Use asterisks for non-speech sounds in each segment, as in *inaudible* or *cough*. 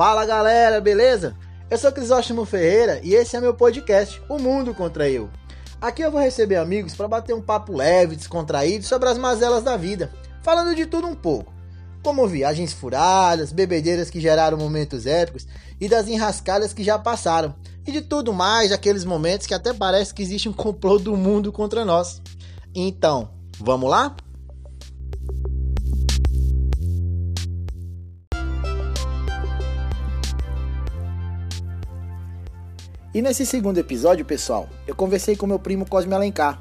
Fala galera, beleza? Eu sou Crisóstomo Ferreira e esse é meu podcast, O Mundo Contra Eu. Aqui eu vou receber amigos para bater um papo leve, descontraído sobre as mazelas da vida, falando de tudo um pouco, como viagens furadas, bebedeiras que geraram momentos épicos e das enrascadas que já passaram, e de tudo mais, aqueles momentos que até parece que existe um *laughs* complô do mundo contra nós. Então, vamos lá? E nesse segundo episódio, pessoal, eu conversei com meu primo Cosme Alencar.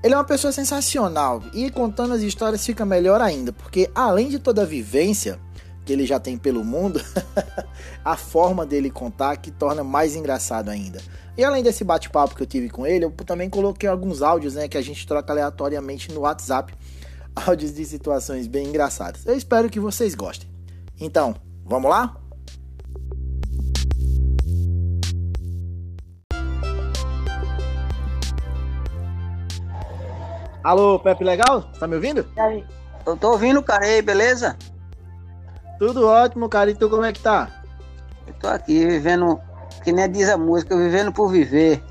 Ele é uma pessoa sensacional e contando as histórias fica melhor ainda, porque além de toda a vivência que ele já tem pelo mundo, *laughs* a forma dele contar que torna mais engraçado ainda. E além desse bate-papo que eu tive com ele, eu também coloquei alguns áudios né, que a gente troca aleatoriamente no WhatsApp, *laughs* áudios de situações bem engraçadas. Eu espero que vocês gostem. Então, vamos lá? Alô, Pepe Legal? Tá me ouvindo? E aí? Eu tô ouvindo, cara. E aí, beleza? Tudo ótimo, cara. E tu como é que tá? Eu tô aqui vivendo, que nem diz a música, vivendo por viver.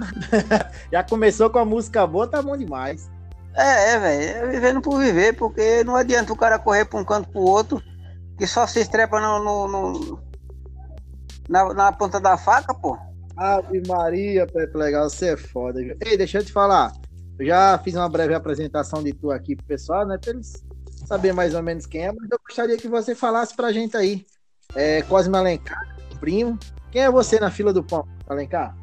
*laughs* Já começou com a música boa, tá bom demais. É, é, velho. É vivendo por viver, porque não adianta o cara correr pra um canto pro outro, que só se estrepa no, no, no na, na ponta da faca, pô. Ave Maria, Pepe Legal, você é foda. Ei, deixa eu te falar. Eu já fiz uma breve apresentação de tu aqui pro pessoal, né? Pra eles saberem mais ou menos quem é, mas eu gostaria que você falasse pra gente aí. É, Cosme Alencar, primo. Quem é você na fila do pão, Alencar?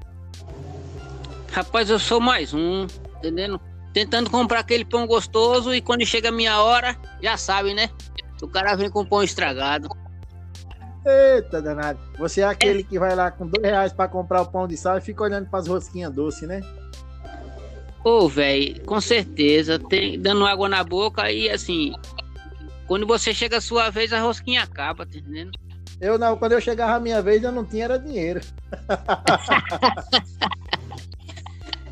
Rapaz, eu sou mais um, entendendo? Tentando comprar aquele pão gostoso e quando chega a minha hora, já sabe, né? O cara vem com pão estragado. Eita, danado. Você é aquele é. que vai lá com dois reais pra comprar o pão de sal e fica olhando pras rosquinhas doces, né? Ô, oh, velho, com certeza, tem, dando água na boca e assim, quando você chega a sua vez, a rosquinha acaba, tá entendendo? Eu não, quando eu chegava a minha vez, eu não tinha era dinheiro.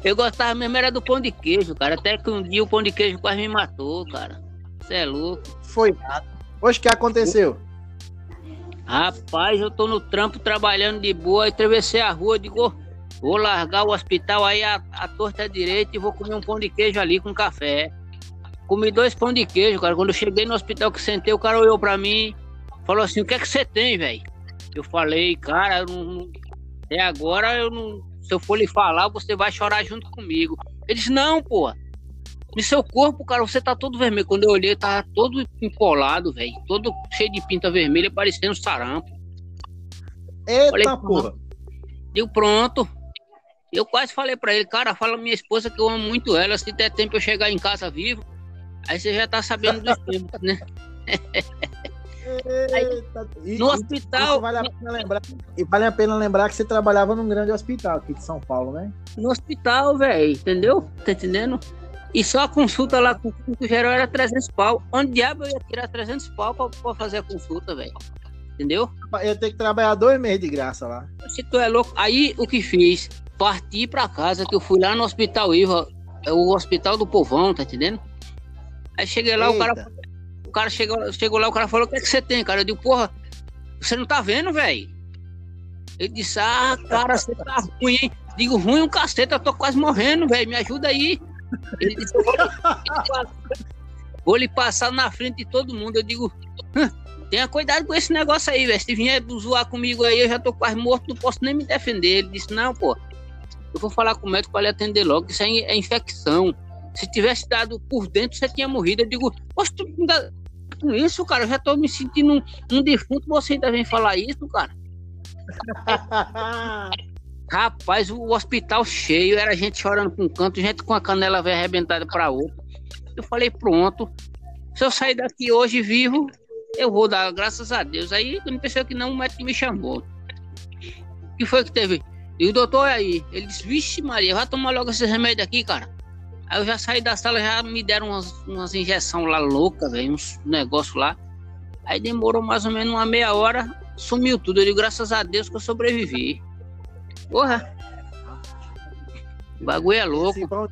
eu gostava mesmo era do pão de queijo, cara. Até que um dia o pão de queijo quase me matou, cara. Você é louco. Foi. Hoje que aconteceu? Rapaz, eu tô no trampo trabalhando de boa e atravessei a rua, digo, Vou largar o hospital aí a, a torta direita e vou comer um pão de queijo ali com café. Comi dois pão de queijo, cara. Quando eu cheguei no hospital que sentei, o cara olhou pra mim, falou assim: O que é que você tem, velho? Eu falei, cara, eu não, até agora eu não. Se eu for lhe falar, você vai chorar junto comigo. Ele disse: Não, pô. No seu corpo, cara, você tá todo vermelho. Quando eu olhei, tava todo empolado, velho. Todo cheio de pinta vermelha, parecendo sarampo. Eita, falei, porra. Deu pronto. Eu quase falei para ele, cara, fala minha esposa que eu amo muito ela, se der tempo eu chegar em casa vivo, aí você já tá sabendo do tempo, né? *laughs* Aí, no hospital. Vale lembrar, e vale a pena lembrar que você trabalhava num grande hospital aqui de São Paulo, né? No hospital, velho, entendeu? Tá entendendo? E só a consulta lá com o geral era 300 pau. Onde diabo eu ia tirar 300 pau pra, pra fazer a consulta, velho? Entendeu? Eu ia ter que trabalhar dois meses de graça lá. Se tu é louco. Aí o que fiz? Parti para casa, que eu fui lá no Hospital Iva, é o Hospital do Povão, tá entendendo? Aí cheguei lá, Eita. o cara, o cara chegou, chegou lá, o cara falou: O que é que você tem, cara? Eu digo: Porra, você não tá vendo, velho? Ele disse: Ah, cara, você tá ruim, hein? Digo: Ruim um cacete, eu tô quase morrendo, velho, me ajuda aí. Ele disse: vou, vou lhe passar na frente de todo mundo. Eu digo: Tenha cuidado com esse negócio aí, velho. Se vier zoar comigo aí, eu já tô quase morto, não posso nem me defender. Ele disse: Não, pô, eu vou falar com o médico para ele atender logo, isso aí é infecção. Se tivesse dado por dentro, você tinha morrido. Eu digo, poxa, tu ainda... com isso, cara, eu já tô me sentindo um, um defunto, você ainda vem falar isso, cara? *laughs* Rapaz, o hospital cheio, era gente chorando com um canto, gente com a canela velha arrebentada para outra. Eu falei, pronto, se eu sair daqui hoje vivo, eu vou dar graças a Deus. Aí, quando pensei que não, o médico me chamou. O que foi que teve? E o doutor aí, ele disse, vixe Maria, vai tomar logo esse remédio aqui, cara. Aí eu já saí da sala, já me deram umas, umas injeções lá loucas, velho, uns negócios lá. Aí demorou mais ou menos uma meia hora, sumiu tudo. Eu digo, graças a Deus que eu sobrevivi. Porra. O bagulho é louco.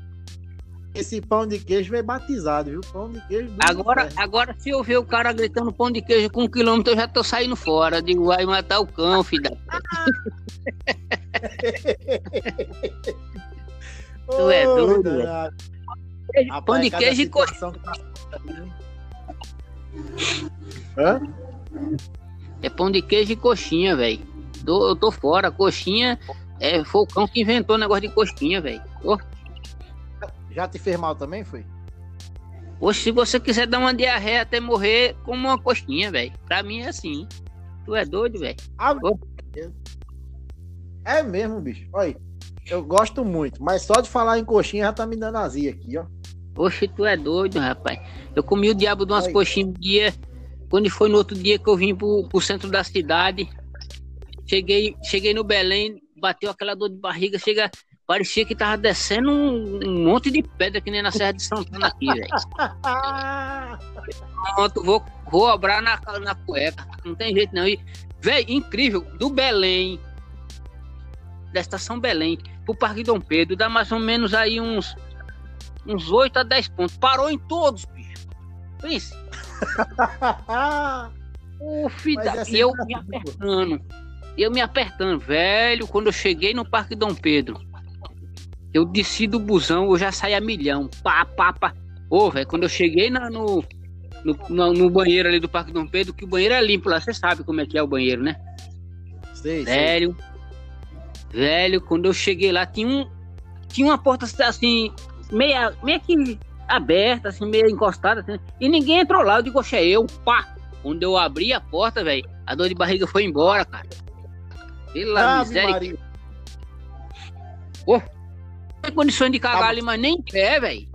esse pão de queijo veio batizado, viu? Pão de queijo. Agora, agora, se eu ver o cara gritando pão de queijo com um quilômetro, eu já tô saindo fora. digo, vai matar o cão, filho da *laughs* Tu é doido, Pão de queijo e coxinha. Tá Hã? É pão de queijo e coxinha, velho. Eu tô fora. Coxinha é, foi o cão que inventou o negócio de coxinha, velho. Oh. Já te fez mal também, foi? Se você quiser dar uma diarreia até morrer, como uma coxinha, velho. Pra mim é assim. Tu é doido, velho. Ah, oh. É mesmo, bicho. Olha, eu gosto muito, mas só de falar em coxinha já tá me dando azia aqui, ó. Poxa, tu é doido, rapaz. Eu comi o diabo de umas coxinhas um dia. Quando foi no outro dia que eu vim pro, pro centro da cidade. Cheguei, cheguei no Belém, bateu aquela dor de barriga, chega. Parecia que tava descendo um, um monte de pedra que nem na Serra de Santana aqui, velho. *laughs* Pronto, vou, vou obrar na, na cueca. Não tem jeito não. E, velho, incrível. Do Belém, da estação Belém, pro Parque Dom Pedro, dá mais ou menos aí uns uns 8 a 10 pontos. Parou em todos, bicho. Pense. *laughs* o filho da... E eu me apertando. Eu me apertando, velho. Quando eu cheguei no Parque Dom Pedro, eu desci do busão, eu já saí a milhão. Pá, pá, pá. Ô, velho, quando eu cheguei na, no, no, no, no, banheiro ali do Parque Dom Pedro, que o banheiro é limpo lá, você sabe como é que é o banheiro, né? Sei, velho. Sei. Velho, quando eu cheguei lá, tinha um. Tinha uma porta assim, meia, meia que aberta, assim, meio encostada, assim, e ninguém entrou lá. Eu digo, oxe, é eu, pá. Quando eu abri a porta, velho, a dor de barriga foi embora, cara. Pela ah, miséria. Pô, não tem condições de cagar ah, ali, mas nem pé, velho.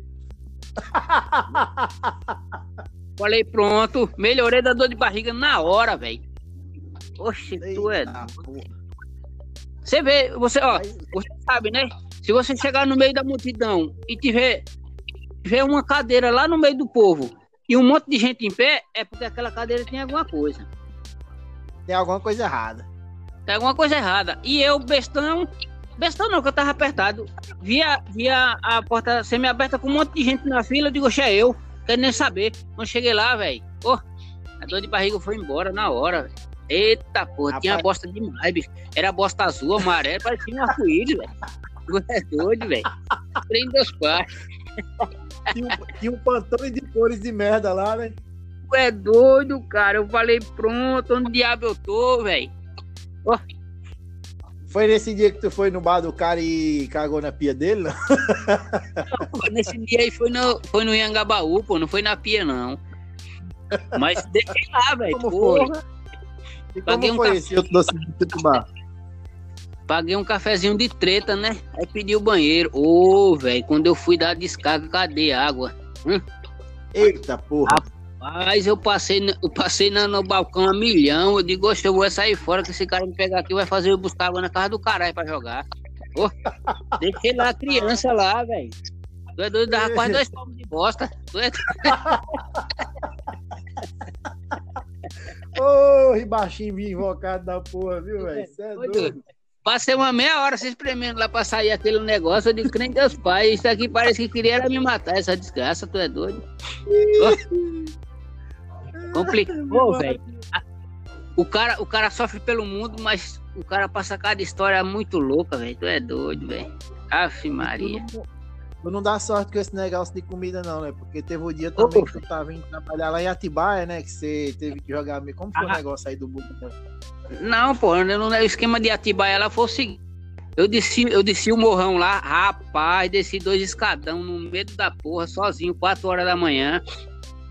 *laughs* Falei, pronto, melhorei da dor de barriga na hora, velho. Oxe, tu é. Você vê, você, ó, você sabe, né? Se você chegar no meio da multidão e tiver, tiver uma cadeira lá no meio do povo e um monte de gente em pé, é porque aquela cadeira tem alguma coisa. Tem alguma coisa errada. Tem alguma coisa errada. E eu, bestão, bestão não, que eu tava apertado, via, via a porta semi-aberta com um monte de gente na fila, eu digo, é eu, quero nem saber. Quando cheguei lá, velho, oh, a dor de barriga foi embora na hora, velho. Eita porra, Rapaz. tinha bosta demais, bicho. Era bosta azul, amarela, parecia um arco-íris, velho. Tu é doido, velho. Trem dos pais. Tinha, um, tinha um pantone de cores de merda lá, velho. Tu é doido, cara. Eu falei, pronto, onde diabo eu tô, velho? Oh. Foi nesse dia que tu foi no bar do cara e cagou na pia dele, não? não nesse dia aí foi no, foi no Iangabaú, pô, não foi na pia, não. Mas deixei lá, velho. Porra. foi? E foi um café... esse outro doce de bar? Paguei um cafezinho de treta, né? Aí pedi o banheiro. Ô, oh, velho, quando eu fui dar a descarga, cadê água? Hum? Eita porra. Rapaz, eu passei, eu passei no, no balcão a milhão. Eu digo, eu vou sair fora que esse cara me pegar aqui vai fazer eu buscar água na casa do caralho pra jogar. Oh, deixei lá a criança lá, velho. Tu é doido, dava quase dois *laughs* palmos de bosta. Tu é *laughs* Ô, oh, ribachinho invocado da porra, viu, velho? Isso é doido. Passei uma meia hora se espremendo lá pra sair aquele negócio. Eu digo, crente Deus Pai, isso aqui parece que queria me matar, essa desgraça, tu é doido. Complicou, velho. O cara, o cara sofre pelo mundo, mas o cara passa cada história muito louca, velho. Tu é doido, velho. Aff, Maria. Tu não dá sorte com esse negócio de comida, não, né? Porque teve um dia também que tu tava indo trabalhar lá em Atibaia, né? Que você teve que jogar. Como foi ah. o negócio aí do mundo? Não, pô, o esquema de Atibaia lá foi o seguinte. Eu desci, eu desci o morrão lá, rapaz, desci dois escadão no meio da porra, sozinho, 4 horas da manhã,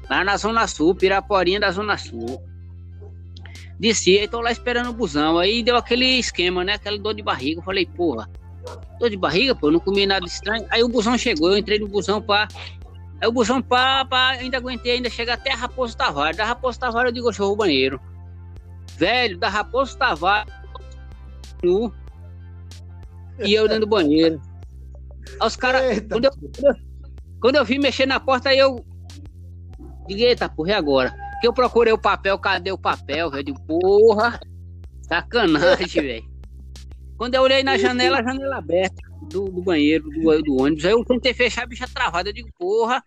lá na Zona Sul, Piraporinha da Zona Sul. Desci, aí tô lá esperando o busão. Aí deu aquele esquema, né? Aquela dor de barriga. Eu falei, porra, Tô de barriga, pô, não comi nada estranho. Aí o busão chegou, eu entrei no busão pra. Aí o busão pá, pá, ainda aguentei ainda chegar até a Raposo Tavares. Da Raposo Tavares eu digo, eu vou banheiro. Velho, da Raposo Tavares nu, e eu dentro do banheiro. Aí os caras. Quando eu, quando eu vim mexer na porta, aí eu. Digo, eita, porra, e agora? Que eu procurei o papel, cadê o papel, velho? Porra! Sacanagem, *laughs* velho. Quando eu olhei na janela, a janela aberta do, do banheiro, do, do, ônibus. Aí eu tentei fechar a bicha travada. Eu digo, porra.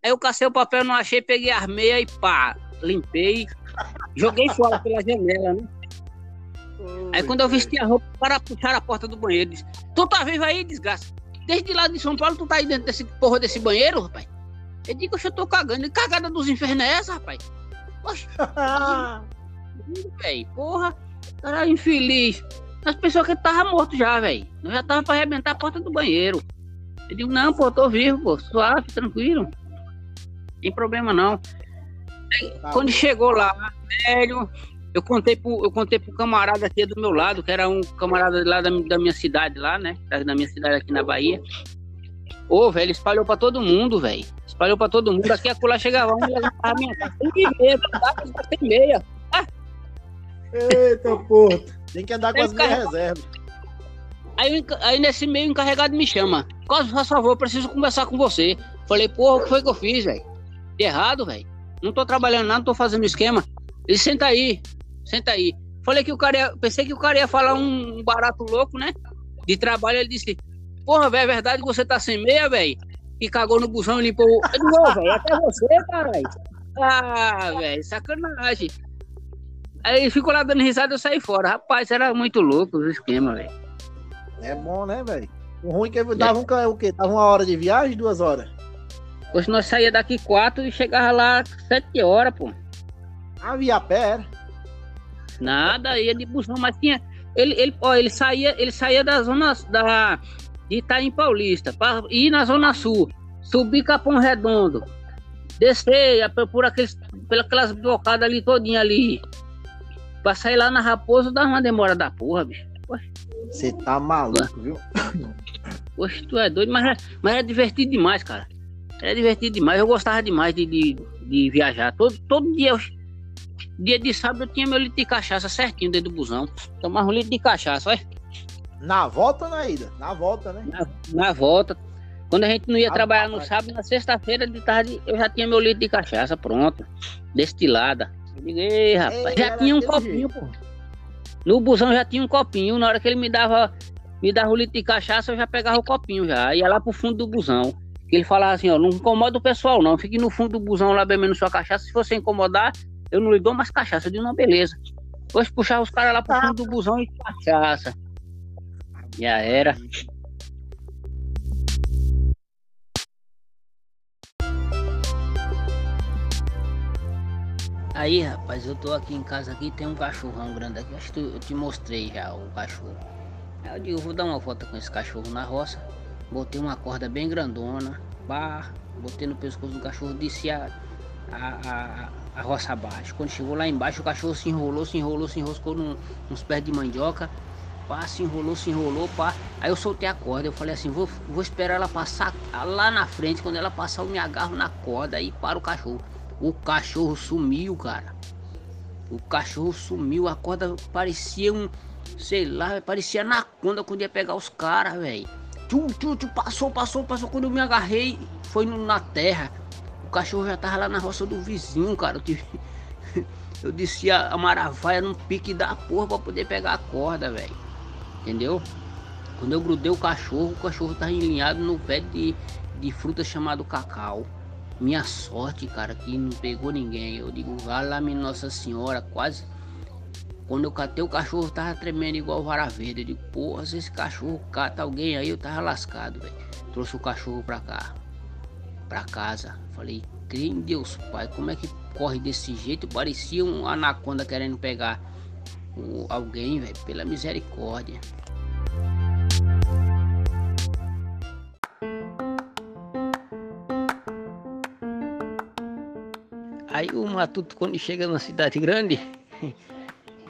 Aí eu cacei o papel, não achei, peguei as meias e pá, limpei. Joguei fora pela janela, né? Aí quando eu vesti a roupa, para puxar a porta do banheiro, disse, tu tá vivo aí, desgraça? Desde lá de São Paulo, tu tá aí dentro desse porra desse banheiro, rapaz? Eu digo, eu tô cagando. E cagada dos infernos é essa, rapaz? *laughs* Poxa. velho, porra. Cara infeliz. As pessoas que tava morto já, velho. Eu já tava pra arrebentar a porta do banheiro. Eu digo, não, pô, tô vivo, pô, suave, tranquilo. Tem problema não. Aí, tá quando bom. chegou lá, velho, eu contei pro, eu contei pro camarada aqui do meu lado, que era um camarada lá da, da minha cidade lá, né? Da minha cidade aqui na Bahia. Ô, velho, espalhou pra todo mundo, velho. Espalhou pra todo mundo. Aqui a colar chegava um e levantava minha casa. Tem meia, tem meia. Eita, porra. Tem que andar com as minhas reservas. Aí, aí nesse meio o encarregado me chama. Cosme, por favor, preciso conversar com você. Falei, porra, o que foi que eu fiz, velho? Errado, velho. Não tô trabalhando nada, não tô fazendo esquema. Ele senta aí, senta aí. Falei que o cara ia, pensei que o cara ia falar um barato louco, né? De trabalho, ele disse, porra, velho, é verdade que você tá sem meia, velho? Que cagou no busão e limpou. Eu digo, velho, até você, caralho. Ah, velho, sacanagem. Aí ficou lá dando risada e eu saí fora. Rapaz, era muito louco o esquema, velho. É bom, né, velho? O ruim é que dava um, o quê? Dava uma hora de viagem, duas horas? Hoje nós saía daqui quatro e chegava lá sete horas, pô. Ah, via pé, era? Nada, ia de busão, mas tinha. Ele, ele, ó, ele saía, ele saía da zona da, de Itaim Paulista, para ir na Zona Sul, subir Capão Redondo, descer por aqueles, pelas blocadas ali todinha ali. Pra sair lá na Raposa dá uma demora da porra, bicho. Você tá maluco, viu? Poxa, tu é doido, mas é, mas é divertido demais, cara. É divertido demais. Eu gostava demais de, de, de viajar. Todo, todo dia, eu, dia de sábado, eu tinha meu litro de cachaça certinho dentro do busão. Tomava um litro de cachaça, olha. Na volta ou na ida? Na volta, né? Na, na volta. Quando a gente não ia ah, trabalhar no sábado, na sexta-feira de tarde, eu já tinha meu litro de cachaça pronto, destilada. Digo, ei, rapaz, Ei, já tinha um copinho, jeito. pô. No busão já tinha um copinho. Na hora que ele me dava, me dava um litro de cachaça, eu já pegava o copinho já. Ia lá pro fundo do busão. Ele falava assim, ó, não incomoda o pessoal, não. Fique no fundo do busão lá bebendo sua cachaça. Se você incomodar, eu não lhe dou mais cachaça. Eu digo, não, beleza. Depois puxar os caras lá pro fundo do busão e cachaça. Já era. Aí, rapaz, eu tô aqui em casa aqui, tem um cachorrão grande aqui. Acho que eu te mostrei já o cachorro. Aí eu digo, vou dar uma volta com esse cachorro na roça. Botei uma corda bem grandona, pá, botei no pescoço do cachorro, desci a, a, a, a roça abaixo. Quando chegou lá embaixo, o cachorro se enrolou, se enrolou, se enroscou num, nos pés de mandioca. Pá, se enrolou, se enrolou, pá. Aí eu soltei a corda, eu falei assim, vou, vou esperar ela passar lá na frente. Quando ela passar, eu me agarro na corda e para o cachorro. O cachorro sumiu, cara. O cachorro sumiu, a corda parecia um, sei lá, parecia anaconda quando ia pegar os caras, velho. Tchum, tchum, tchum, passou, passou, passou. Quando eu me agarrei, foi no, na terra. O cachorro já tava lá na roça do vizinho, cara. Eu, tive... *laughs* eu desci a, a maravaia num pique da porra pra poder pegar a corda, velho. Entendeu? Quando eu grudei o cachorro, o cachorro tava enlinhado no pé de, de fruta chamado cacau. Minha sorte, cara, que não pegou ninguém. Eu digo, lá minha Nossa Senhora, quase. Quando eu catei o cachorro, tava tremendo igual vara verde. Eu digo, porra, se esse cachorro cata alguém aí, eu tava lascado, velho. Trouxe o cachorro pra cá, pra casa. Falei, crê em Deus, pai, como é que corre desse jeito? Parecia um anaconda querendo pegar o, alguém, velho, pela misericórdia. Aí o matuto quando chega na cidade grande *laughs*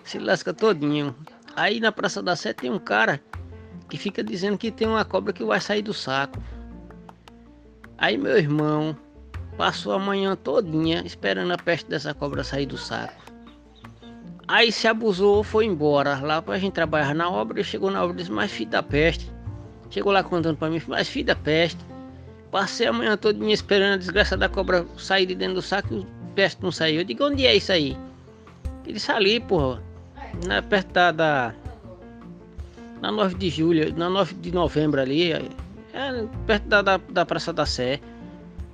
se lasca todinho. Aí na Praça da Sé tem um cara que fica dizendo que tem uma cobra que vai sair do saco. Aí meu irmão passou a manhã todinha esperando a peste dessa cobra sair do saco. Aí se abusou, foi embora. Lá pra gente trabalhar na obra, chegou na obra e disse, mas filho da peste. Chegou lá contando pra mim, mas filho da peste. Passei a manhã todinha esperando a desgraça da cobra sair de dentro do saco peste não saiu. Eu digo, onde é isso aí? Ele disse ali, porra. Na, perto da, da, na 9 de julho, na 9 de novembro ali, é, perto da, da, da Praça da Sé.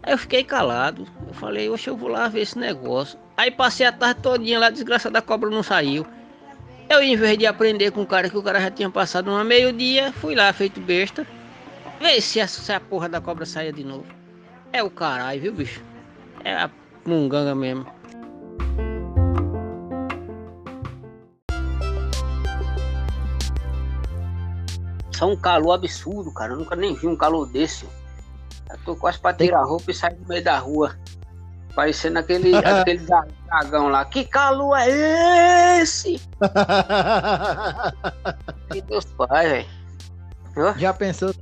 Aí eu fiquei calado. Eu falei, oxe, eu vou lá ver esse negócio. Aí passei a tarde todinha lá, desgraça da cobra não saiu. Eu, em vez de aprender com o cara que o cara já tinha passado uma meio-dia, fui lá feito besta. Vê se a, se a porra da cobra saia de novo. É o caralho, viu, bicho? É a munganga mesmo. Só um calor absurdo, cara. Eu nunca nem vi um calor desse. Eu tô quase pra tirar a roupa e sair do meio da rua. Parecendo aquele, *laughs* aquele dragão lá. Que calor é esse? *laughs* que Deus pai, velho. Já pensou,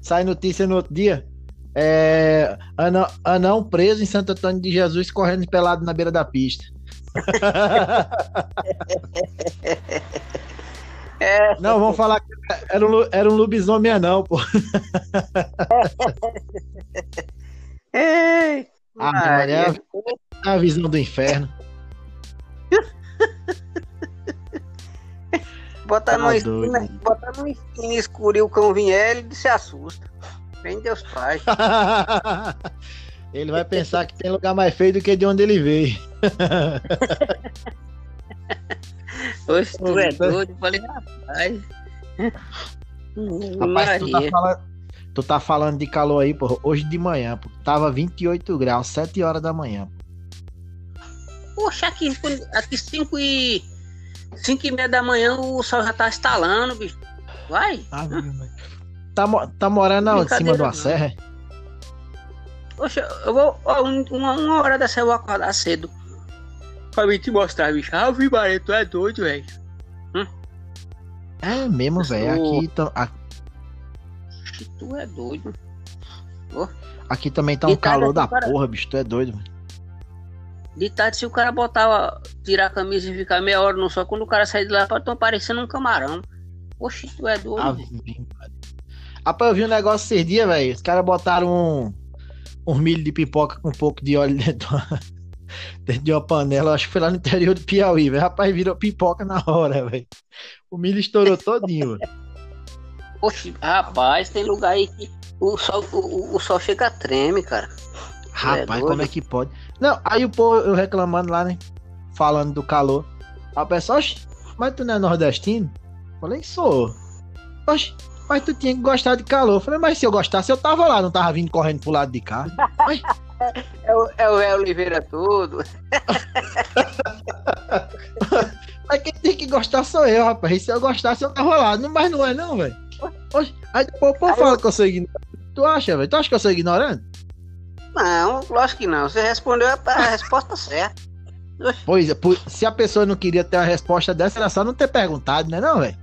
sai notícia no outro dia? É, anão, anão preso em Santo Antônio de Jesus correndo pelado na beira da pista. *laughs* É. Não, vamos falar que era um, era um lobisomem anão, pô. *laughs* Ei, ah, é a, a visão do inferno. *laughs* Botar tá numa esquina, botar numa esquina escura e o cão vier, ele se assusta. Vem Deus Pai. *laughs* ele vai pensar que tem lugar mais feio do que de onde ele veio. *laughs* Hoje tu é doido, falei, rapaz. Rapaz, tu tá, falando, tu tá, falando, de calor aí, pô. Hoje de manhã, pô, tava 28 graus, 7 horas da manhã. Poxa, aqui, aqui 5 e. 5 e meia da manhã o sol já tá estalando, bicho. Vai. Ah, tá, tá morando onde? Em cima de uma serra? Poxa, eu vou. Ó, uma, uma hora dessa eu vou acordar cedo. Pra mim te mostrar, bicho. Ah, Maria, tu é doido, velho. Hum? É mesmo, velho. Sou... Aqui, to... Tu é doido. Oh. Aqui também tá um calor da cara... porra, bicho. Tu é doido, velho. De tarde, se o cara botar, tirar a camisa e ficar meia hora no sol, quando o cara sair de lá, pode estar parecendo um camarão. Oxi, tu é doido. Ah, Rapaz, eu vi um negócio esses dias, velho. Os caras botaram um, um milho de pipoca com um pouco de óleo dentro *laughs* dentro de uma panela, acho que foi lá no interior do Piauí, velho. Rapaz, virou pipoca na hora, velho. O milho estourou todinho, velho. Rapaz, tem lugar aí que o sol, o, o sol chega a treme, cara. Rapaz, é como é que pode? Não, aí o povo eu reclamando lá, né? Falando do calor. A pessoa, mas tu não é nordestino? Falei, sou. Oxe, mas tu tinha que gostar de calor. Falei, mas se eu gostasse, eu tava lá, não tava vindo correndo pro lado de cá. Mas, *laughs* é o, é o Ré Oliveira tudo. *laughs* Mas quem tem que gostar sou eu, rapaz. Se eu gostasse, eu tava lá. Mas não é não, velho. Aí depois o povo fala eu... que eu sou ignorante. Tu acha, velho? Tu acha que eu sou ignorante? Não, lógico que não. Você respondeu a resposta certa. Pois é, se a pessoa não queria ter a resposta dessa, era só não ter perguntado, né não, velho?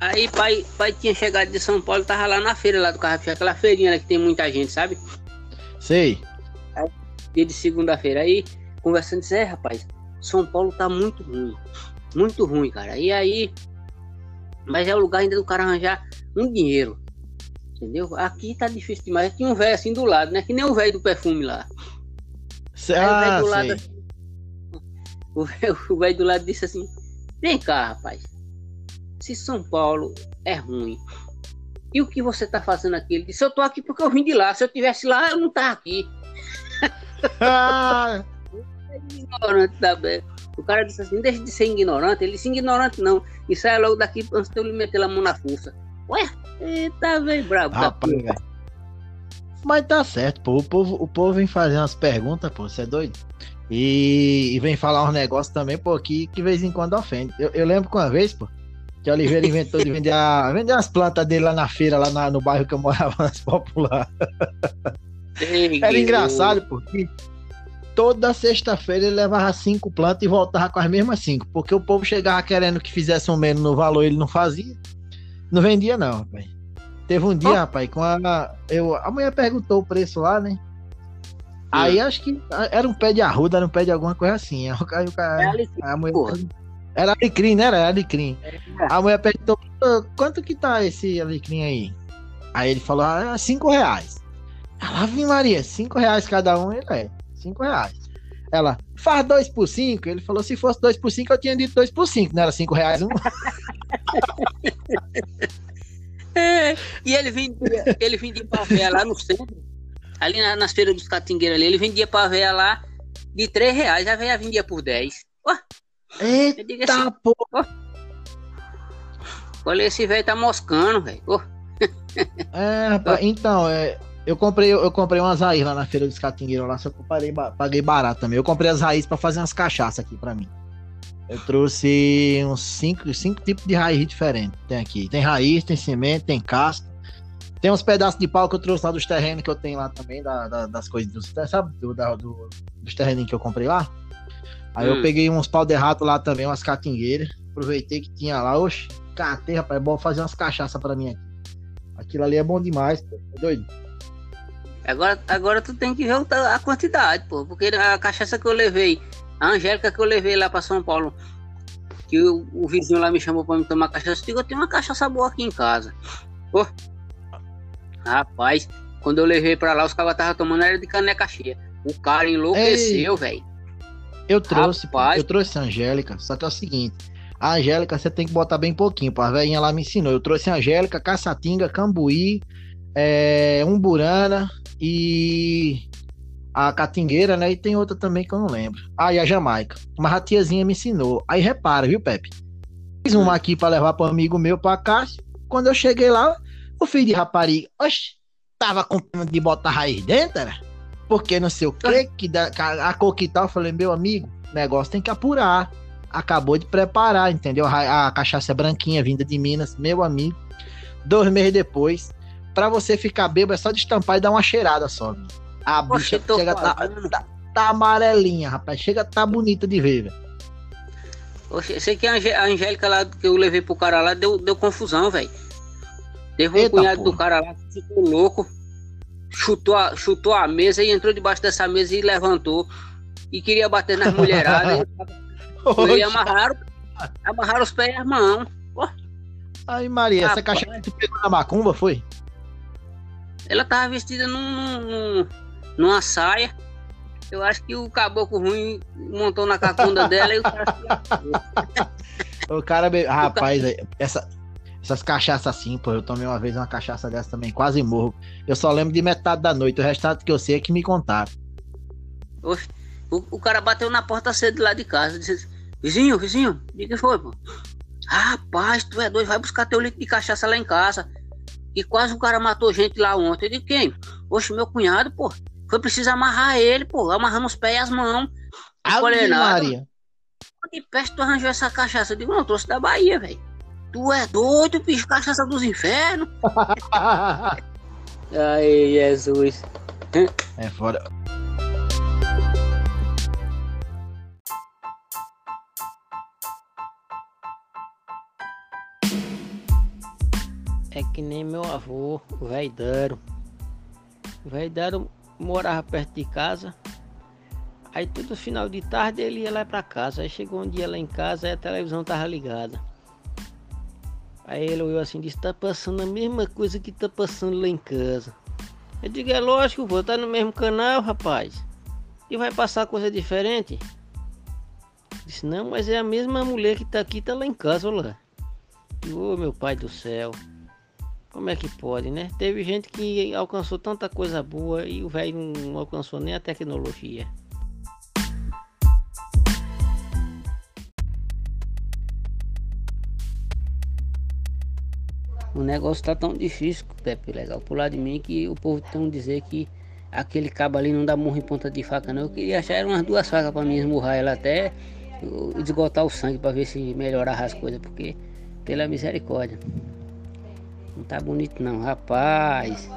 Aí pai, pai tinha chegado de São Paulo, tava lá na feira lá do Carrapicho, aquela feirinha lá que tem muita gente, sabe? Sei. Aí, dia de segunda-feira, aí, conversando, disse, é, rapaz, São Paulo tá muito ruim. Muito ruim, cara. E aí, mas é o lugar ainda do cara arranjar um dinheiro. Entendeu? Aqui tá difícil demais. Tinha um velho assim do lado, né? Que nem o velho do perfume lá. Ah, o velho do assim, *laughs* o velho do lado disse assim: Vem cá, rapaz. Se São Paulo é ruim, e o que você tá fazendo aqui? Ele disse, eu tô aqui porque eu vim de lá. Se eu tivesse lá, eu não tava aqui. Ah. ignorante também. O cara disse assim, deixa de ser ignorante. Ele disse, ignorante não. E sai logo daqui antes de eu lhe meter a mão na fuça. Ué, eita, velho, brabo. Rapaz, Mas tá certo, pô. O povo, o povo vem fazer umas perguntas, pô. Você é doido? E, e, vem falar uns negócios também, pô, que, que de vez em quando ofende. Eu, eu lembro que uma vez, pô, que Oliveira inventou de vender, a, vender as plantas dele lá na feira, lá na, no bairro que eu morava, *laughs* nas popular. Era engraçado, porque toda sexta-feira ele levava cinco plantas e voltava com as mesmas cinco, porque o povo chegava querendo que fizesse um menos no valor, ele não fazia. Não vendia, não, rapaz. Teve um dia, oh. rapaz, com a. Eu, a mulher perguntou o preço lá, né? Aí acho que era um pé de arruda, era um pé de alguma coisa assim. Aí o cara, é a mulher, era alecrim, né? Era alecrim. É. A mulher perguntou, quanto que tá esse alecrim aí? Aí ele falou, ah, cinco reais. Ela, Ave Maria, cinco reais cada um, ele é, cinco reais. Ela, faz dois por cinco? Ele falou, se fosse dois por cinco, eu tinha dito dois por cinco, não era cinco reais um? *laughs* é, e ele vendia, ele vendia pavé lá no centro, ali na, nas feiras dos catingueiros ali, ele vendia pavé lá de 3 reais, a velha vendia por 10. Eita, assim, porra! Olha, esse velho tá moscando, velho. É, rapaz, então, é, eu comprei, eu comprei umas raízes lá na feira dos catingueiros lá, só que eu parei, paguei barato também. Eu comprei as raízes para fazer umas cachaças aqui para mim. Eu trouxe uns cinco, cinco tipos de raiz diferentes. Tem aqui. Tem raiz, tem semente, tem casca. Tem uns pedaços de pau que eu trouxe lá dos terrenos que eu tenho lá também, da, da, das coisas dos, sabe, do, da, do, dos terrenos que eu comprei lá. Aí hum. eu peguei uns pau de rato lá também, umas catingueiras. Aproveitei que tinha lá. Oxe, catei, rapaz, é bom fazer umas cachaças para mim aqui. Aquilo ali é bom demais, pô. É doido. Agora, agora tu tem que ver a quantidade, pô. Porque a cachaça que eu levei, a Angélica que eu levei lá pra São Paulo, que o, o vizinho lá me chamou pra me tomar cachaça, eu digo, eu tenho uma cachaça boa aqui em casa. Pô, rapaz, quando eu levei pra lá, os caras estavam tomando era de caneca cheia. O cara enlouqueceu, velho. Eu trouxe, rapaz. eu trouxe a Angélica, só que é o seguinte. A Angélica você tem que botar bem pouquinho, pô. A velhinha lá me ensinou. Eu trouxe a Angélica, Caçatinga, Cambuí, é, Umburana, e a catingueira, né? E tem outra também que eu não lembro. Ah, e a Jamaica. Mas a tiazinha me ensinou. Aí repara, viu, Pepe? Fiz uma aqui para levar para amigo meu, para Cássio. Quando eu cheguei lá, o filho de rapariga, oxe, tava com pena de botar raiz dentro, era? Porque não sei o que, que dá, a cor que tal. Eu falei, meu amigo, negócio tem que apurar. Acabou de preparar, entendeu? A, a cachaça branquinha vinda de Minas, meu amigo. Dois meses depois, pra você ficar bêbado é só destampar e dar uma cheirada só. A bicha Poxa, chega tá, tá, tá, amarelinha, rapaz. Chega tá bonita de ver, velho. Oxe, sei que a Angélica lá que eu levei pro cara lá deu, deu confusão, velho. Teve um Eita, cunhado porra. do cara lá que ficou louco. Chutou a, chutou a mesa e entrou debaixo dessa mesa e levantou. E queria bater nas mulheradas. *laughs* e amarraram, amarraram os pés e as mãos. Aí, Maria, essa caixa que tu pegou na macumba, foi? Ela tava vestida num, num, numa saia. Eu acho que o caboclo ruim montou na cacunda *laughs* dela e o cara. o cara, rapaz, essa, essas cachaças assim, pô, eu tomei uma vez uma cachaça dessa também, quase morro. Eu só lembro de metade da noite, o restante que eu sei é que me contaram. Oxe, o, o cara bateu na porta cedo lá de casa, disse: Vizinho, vizinho, o que foi, pô? Rapaz, tu é doido, vai buscar teu litro de cachaça lá em casa. E quase o cara matou gente lá ontem. De quem? Oxe, meu cunhado, pô. Foi preciso amarrar ele, pô. Amarrando os pés e as mãos. Ave Maria. De peste tu arranjou essa cachaça? Eu digo, não, trouxe da Bahia, velho. Tu é doido, bicho, cachaça dos infernos. *laughs* Ai, Jesus. É fora. É que nem meu avô, o velho Daro. O velho Daro morava perto de casa. Aí todo final de tarde ele ia lá pra casa. Aí chegou um dia lá em casa e a televisão tava ligada. Aí ele olhou assim disse, tá passando a mesma coisa que tá passando lá em casa. Eu digo, é lógico, vou tá no mesmo canal, rapaz. E vai passar coisa diferente? Disse, não, mas é a mesma mulher que tá aqui, tá lá em casa, olha lá. Ô oh, meu pai do céu. Como é que pode, né? Teve gente que alcançou tanta coisa boa e o velho não alcançou nem a tecnologia. O negócio tá tão difícil, Pepe, legal, por lado de mim, que o povo tem dizer que aquele cabo ali não dá murro em ponta de faca, não. Eu queria achar umas duas facas para mim esmurrar ela até esgotar o sangue para ver se melhorava as coisas, porque pela misericórdia. Não tá bonito não, rapaz.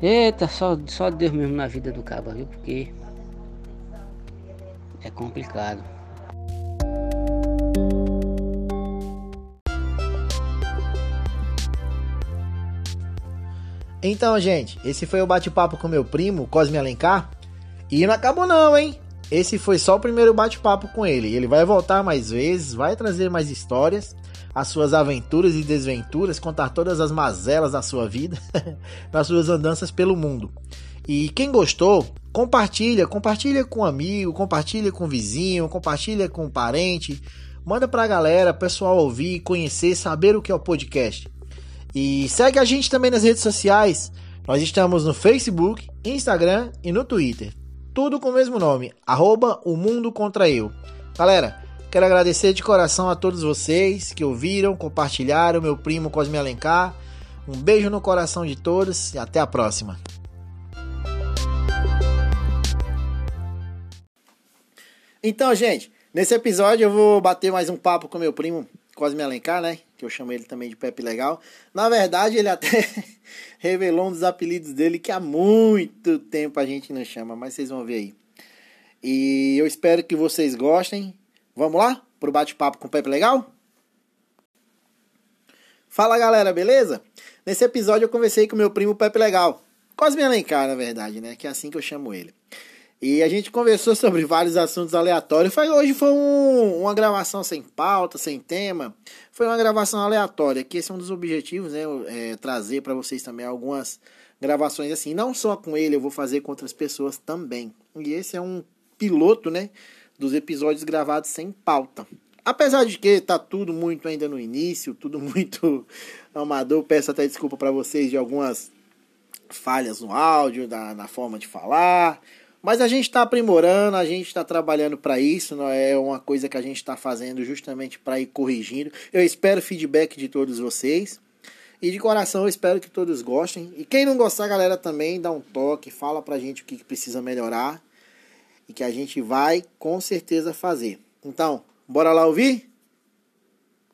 Eita, só, só Deus mesmo na vida do cabo, viu? Porque é complicado. Então, gente, esse foi o bate-papo com meu primo, Cosme Alencar. E não acabou não, hein? Esse foi só o primeiro bate-papo com ele. Ele vai voltar mais vezes, vai trazer mais histórias as suas aventuras e desventuras, contar todas as mazelas da sua vida, *laughs* nas suas andanças pelo mundo. E quem gostou, compartilha, compartilha com um amigo, compartilha com um vizinho, compartilha com um parente, Manda pra galera, pessoal ouvir, conhecer, saber o que é o podcast. E segue a gente também nas redes sociais. Nós estamos no Facebook, Instagram e no Twitter. Tudo com o mesmo nome, arroba o mundo contra eu. Galera, quero agradecer de coração a todos vocês que ouviram, compartilharam, meu primo Cosme Alencar. Um beijo no coração de todos e até a próxima. Então, gente, nesse episódio eu vou bater mais um papo com meu primo Cosme Alencar, né? Que eu chamo ele também de Pepe Legal. Na verdade, ele até *laughs* revelou um dos apelidos dele que há muito tempo a gente não chama, mas vocês vão ver aí. E eu espero que vocês gostem. Vamos lá pro bate-papo com o Pepe Legal? Fala galera, beleza? Nesse episódio eu conversei com meu primo Pepe Legal. Cosme Alencar, na verdade, né? Que é assim que eu chamo ele. E a gente conversou sobre vários assuntos aleatórios. Foi, hoje foi um, uma gravação sem pauta, sem tema. Foi uma gravação aleatória, que esse é um dos objetivos, né? É, trazer para vocês também algumas gravações assim. Não só com ele, eu vou fazer com outras pessoas também. E esse é um piloto, né? Dos episódios gravados sem pauta. Apesar de que tá tudo muito ainda no início, tudo *laughs* muito amador, peço até desculpa para vocês de algumas falhas no áudio, da, na forma de falar. Mas a gente está aprimorando, a gente está trabalhando para isso, não é uma coisa que a gente está fazendo justamente para ir corrigindo. Eu espero feedback de todos vocês. E de coração eu espero que todos gostem. E quem não gostar, galera, também dá um toque, fala pra gente o que precisa melhorar e que a gente vai com certeza fazer. Então, bora lá ouvir?